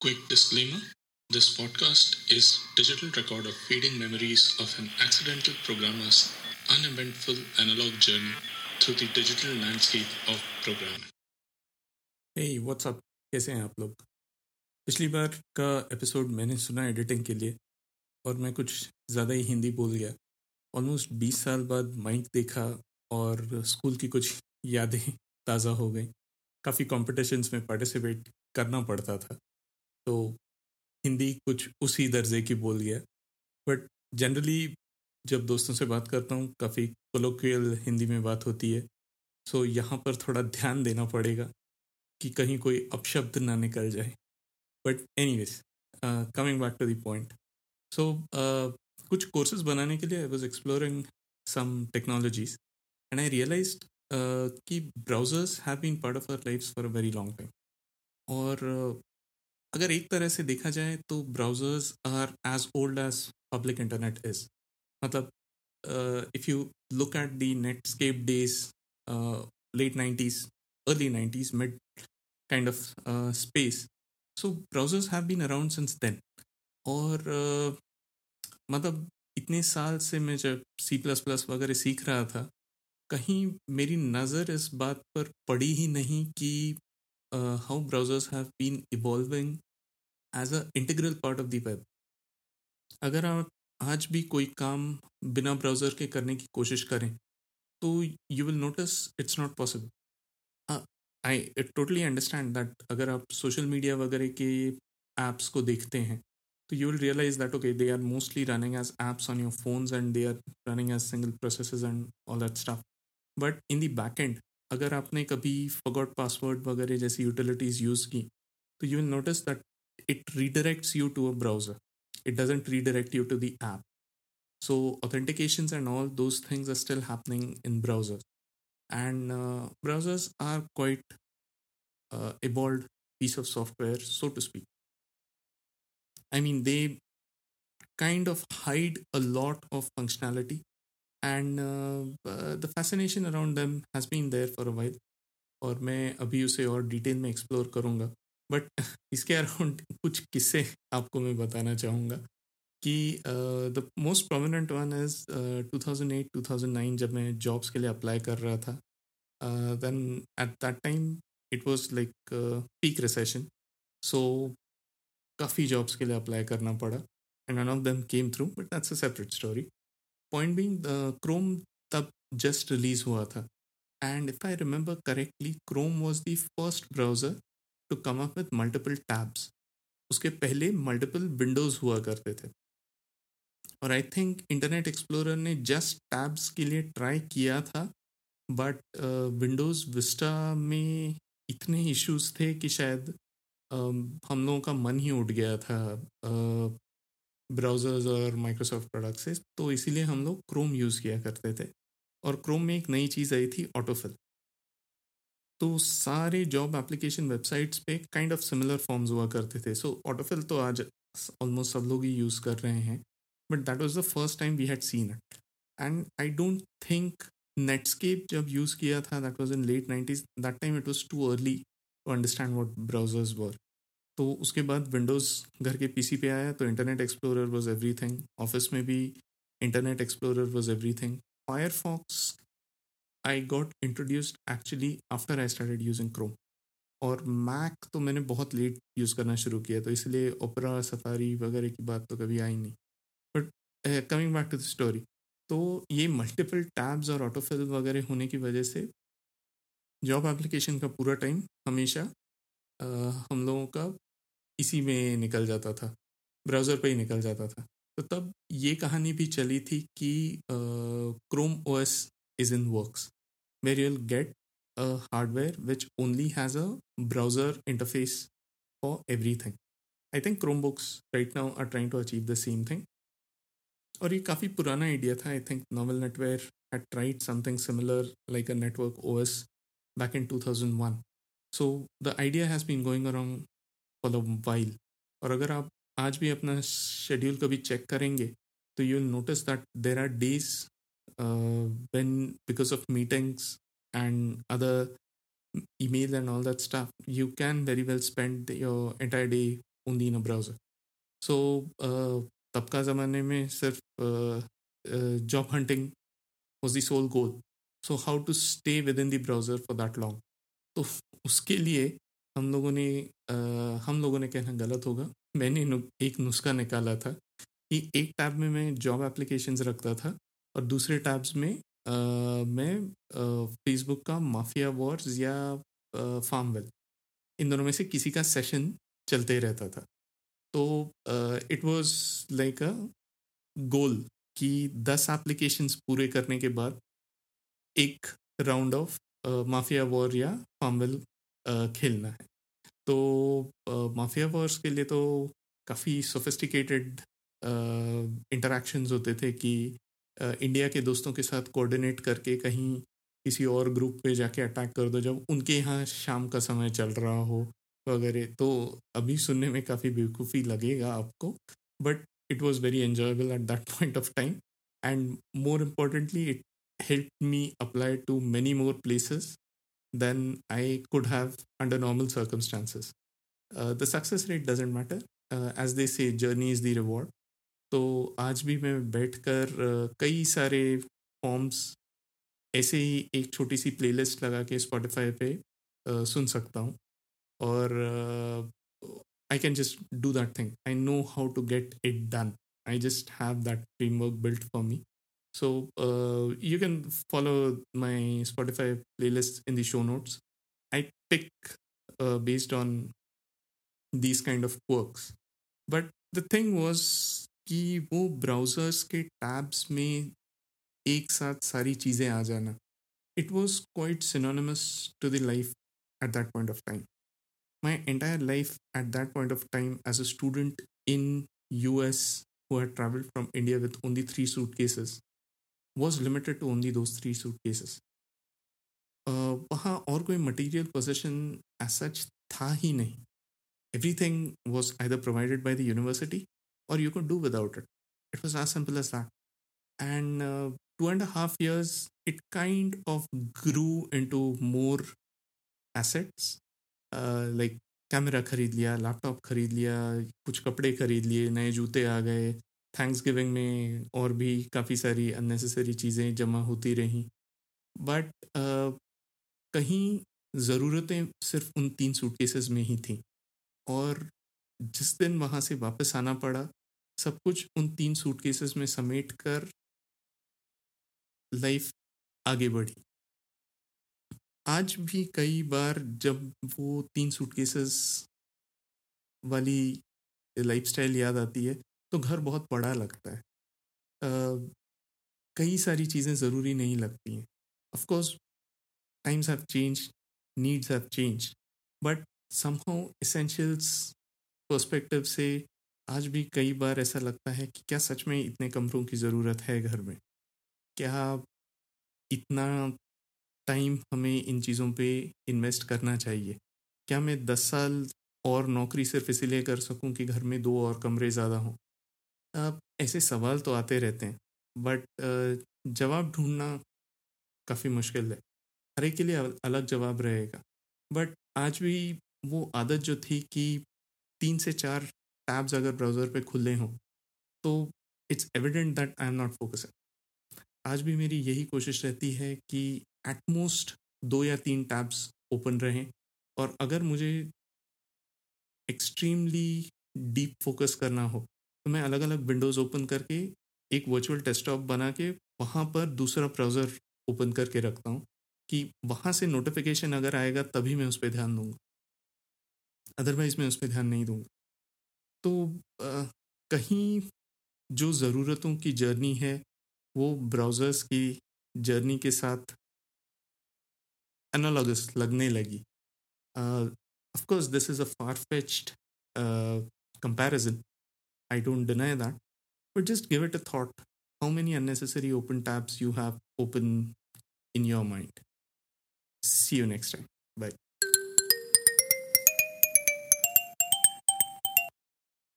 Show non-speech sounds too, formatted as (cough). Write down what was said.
Quick disclaimer this podcast is digital record of fading memories of an accidental programmer's uneventful analog journey through the digital landscape of programming. Hey what's up कैसे हैं आप लोग पिछली बार का episode मैंने सुना editing के लिए और मैं कुछ ज़्यादा ही हिंदी बोल गया ऑलमोस्ट बीस साल बाद माइक देखा और स्कूल की कुछ यादें ताज़ा हो गई काफ़ी कॉम्पिटिशन्स में पार्टिसिपेट करना पड़ता था तो हिंदी कुछ उसी दर्जे की बोल गया बट जनरली जब दोस्तों से बात करता हूँ काफ़ी कोलोक्वियल हिंदी में बात होती है। सो यहाँ पर थोड़ा ध्यान देना पड़ेगा कि कहीं कोई अपशब्द ना निकल जाए। But anyways coming back to the point so कुछ कोर्सेज बनाने के लिए I was exploring some technologies and I realise कि browsers have been part of our life for a very long time और uh, अगर एक तरह से देखा जाए तो browsers are as old as public internet is मतलब if you look at the Netscape days late nineties early nineties mid kind of space so browsers have been around since then और uh, मतलब इतने साल से मैं जब C plus plus वगैरह सीख रहा था कहीं मेरी नज़र इस बात पर पड़ी ही नहीं कि how browsers have been evolving as a integral part of the web अगर आप आज भी कोई काम बिना ब्राउज़र के करने की कोशिश करें तो you will notice it's not possible I totally understand that अगर आप सोशल मीडिया वगैरह के एप्स को देखते हैं तो you will realize that okay they are mostly running as apps on your phones and they are running as single processes and all that stuff but in the back end अगर आपने कभी forgot password वगैरह जैसी utilities use की तो you will notice that it redirects you to a browser it doesn't redirect you to the app. So authentications and all those things are still happening in browsers, and uh, browsers are quite uh, evolved piece of software, so to speak. I mean, they kind of hide a lot of functionality, And the uh, around fascination has been there for a while. और मैं अभी उसे और detail में explore करूँगा। But इसके around (laughs) कुछ किस्से आपको मैं बताना चाहूँगा कि the most prominent one is 2008 2009 जब मैं जॉब्स के लिए अप्लाई कर रहा था। Then at that time it was like peak recession so काफ़ी जॉब्स के लिए अप्लाई करना पड़ा। And one of them came through but that's a separate story point being Chrome तब जस्ट रिलीज़ हुआ था। And if I remember correctly Chrome was the first browser to come up with multiple tabs उसके पहले multiple windows हुआ करते थे। और I think Internet Explorer ने जस्ट टैब्स के लिए ट्राई किया था बट विंडोज़ विस्टा में इतने इश्यूज़ थे कि शायद um, हम लोगों का मन ही उठ गया था ब्राउज़र्स और माइक्रोसॉफ्ट प्रोडक्ट से तो इसीलिए हम लोग क्रोम यूज़ किया करते थे। और क्रोम में एक नई चीज़ आई थी ऑटोफिल तो सारे जॉब एप्लीकेशन वेबसाइट्स पे काइंड ऑफ़ सिमिलर फॉर्म्स हुआ करते थे। सो ऑटोफिल तो आज ऑलमोस्ट सब लोग ही यूज़ कर रहे हैं। But that was the first time we had seen it and I don't think Netscape जब यूज़ किया था that was in late nineties that time it was too early to understand what browsers were तो उसके बाद Windows घर के PC पे आया तो Internet Explorer was everything office में भी Internet Explorer was everything Firefox I got introduced actually after I started using Chrome और मैक तो मैंने बहुत लेट यूज़ करना शुरू किया तो इसलिए ओपरा सफारी वगैरह की बात तो कभी आई नहीं। But coming back to the story तो ये मल्टीपल टैब्स और ऑटोफिल वगैरह होने की वजह से जॉब एप्लीकेशन का पूरा टाइम हमेशा uh, हम लोगों का इसी में निकल जाता था, ब्राउज़र पे ही निकल जाता था। तो तब ये कहानी भी चली थी कि Chrome O S is in works where you'll get a hardware which only has a browser interface for everything I think Chromebooks right now are trying to achieve the same thing और ये काफ़ी पुराना idea था. I think Novell NetWare had tried something similar like a network OS back in 2001. So, the idea has been going around for a while. और अगर आप आज भी अपना शेड्यूल कभी चेक करेंगे तो you will notice that there are days when because of meetings and other email and all that stuff, you can very well spend your entire day only in a browser. So uh, तब का ज़माने में सिर्फ़ job hunting was the sole goal so how to stay within the browser for that long तो उसके लिए हम लोगों ने uh, हम लोगों ने कहना गलत होगा। मैंने नु, एक नुस्खा निकाला था कि एक टैब में मैं जॉब एप्लीकेशंस रखता था और दूसरे टैब्स में uh, मैं फेसबुक का माफिया वॉर्स या फार्मवेल इन दोनों में से किसी का सेशन चलते रहता था। तो it was like a goal कि दस एप्लीकेशंस पूरे करने के बाद एक राउंड ऑफ़ माफिया वॉर या फार्मवेल खेलना है। तो माफिया वॉर्स के लिए तो काफ़ी सोफिस्टिकेटेड इंटरेक्शंस होते थे कि इंडिया के दोस्तों के साथ कोऑर्डिनेट करके कहीं किसी और ग्रुप पे जाके अटैक कर दो, जब उनके यहाँ शाम का समय चल रहा हो वगैरह। तो अभी सुनने में काफ़ी बेवकूफ़ी लगेगा आपको but it was very enjoyable at that point of time and more importantly it help me apply to many more places. than I could have under normal circumstances. Uh, the success rate doesn't matter. Uh, as they say, journey is the reward. तो आज भी मैं बैठकर uh, कई सारे forms ऐसे ही एक छोटी सी प्लेलिस्ट लगा के स्पॉटिफाई पे uh, सुन सकता हूँ or uh, I can just do that thing. I know how to get it done. I just have that framework built for me. So uh, you can follow my Spotify playlist in the show notes. I pick uh, based on these kind of quirks. But the thing was कि वो browsers के tabs में एक साथ सारी चीज़ें आ जाना it was quite synonymous to the life at that point of time my entire life at that point of time as a student in US who had traveled from India with only three suitcases was limited to only those three suitcases. Uh, वहाँ और कोई material possession as such था ही नहीं. Everything was either provided by the university और you could do without it it was as simple as that and two and half years it kind of grew into more assets like camera खरीद लिया laptop खरीद लिया कुछ कपड़े खरीद लिए नए जूते आ गए थैंक्स गिविंग में और भी काफ़ी सारी अननेसेसरी चीज़ें जमा होती रहीं। बट uh, कहीं ज़रूरतें सिर्फ़ उन तीन सूटकेसेस में ही थी। और जिस दिन वहाँ से वापस आना पड़ा सब कुछ उन तीन सूटकेसेस में समेट कर लाइफ आगे बढ़ी। आज भी कई बार जब वो तीन सूटकेसेस वाली लाइफस्टाइल याद आती है तो घर बहुत बड़ा लगता है। कई सारी चीज़ें ज़रूरी नहीं लगती हैं। Of course times have change needs have change but somehow essentials perspective से आज भी कई बार ऐसा लगता है कि क्या सच में इतने कमरों की ज़रूरत है घर में? क्या इतना टाइम हमें इन चीज़ों पे इन्वेस्ट करना चाहिए? क्या मैं दस साल और नौकरी सिर्फ़ इसीलिए कर सकूँ कि घर में दो और कमरे ज़्यादा हों? ऐसे सवाल तो आते रहते हैं बट जवाब ढूंढना काफ़ी मुश्किल है। हर एक के लिए अलग जवाब रहेगा। बट आज भी वो आदत जो थी कि तीन से चार टैब्स अगर ब्राउज़र पे खुले हों तो it's evident that I am not focusing आज भी मेरी यही कोशिश रहती है कि एटमोस्ट दो या तीन टैब्स ओपन रहें और अगर मुझे एक्सट्रीमली डीप फोकस करना हो तो मैं अलग अलग विंडोज़ ओपन करके एक वर्चुअल डेस्कटॉप बना के वहाँ पर दूसरा ब्राउज़र ओपन करके रखता हूँ कि वहाँ से नोटिफिकेशन अगर आएगा तभी मैं उस पर ध्यान दूँगा। अदरवाइज़ मैं उस पर ध्यान नहीं दूँगा। तो आ, कहीं जो ज़रूरतों की जर्नी है वो ब्राउज़र्स की जर्नी के साथ analogous लगने लगी। of course this is a far-fetched uh, comparison i don't deny that. But just give it a thought. How many unnecessary open tabs you have open in your mind? See you next time. Bye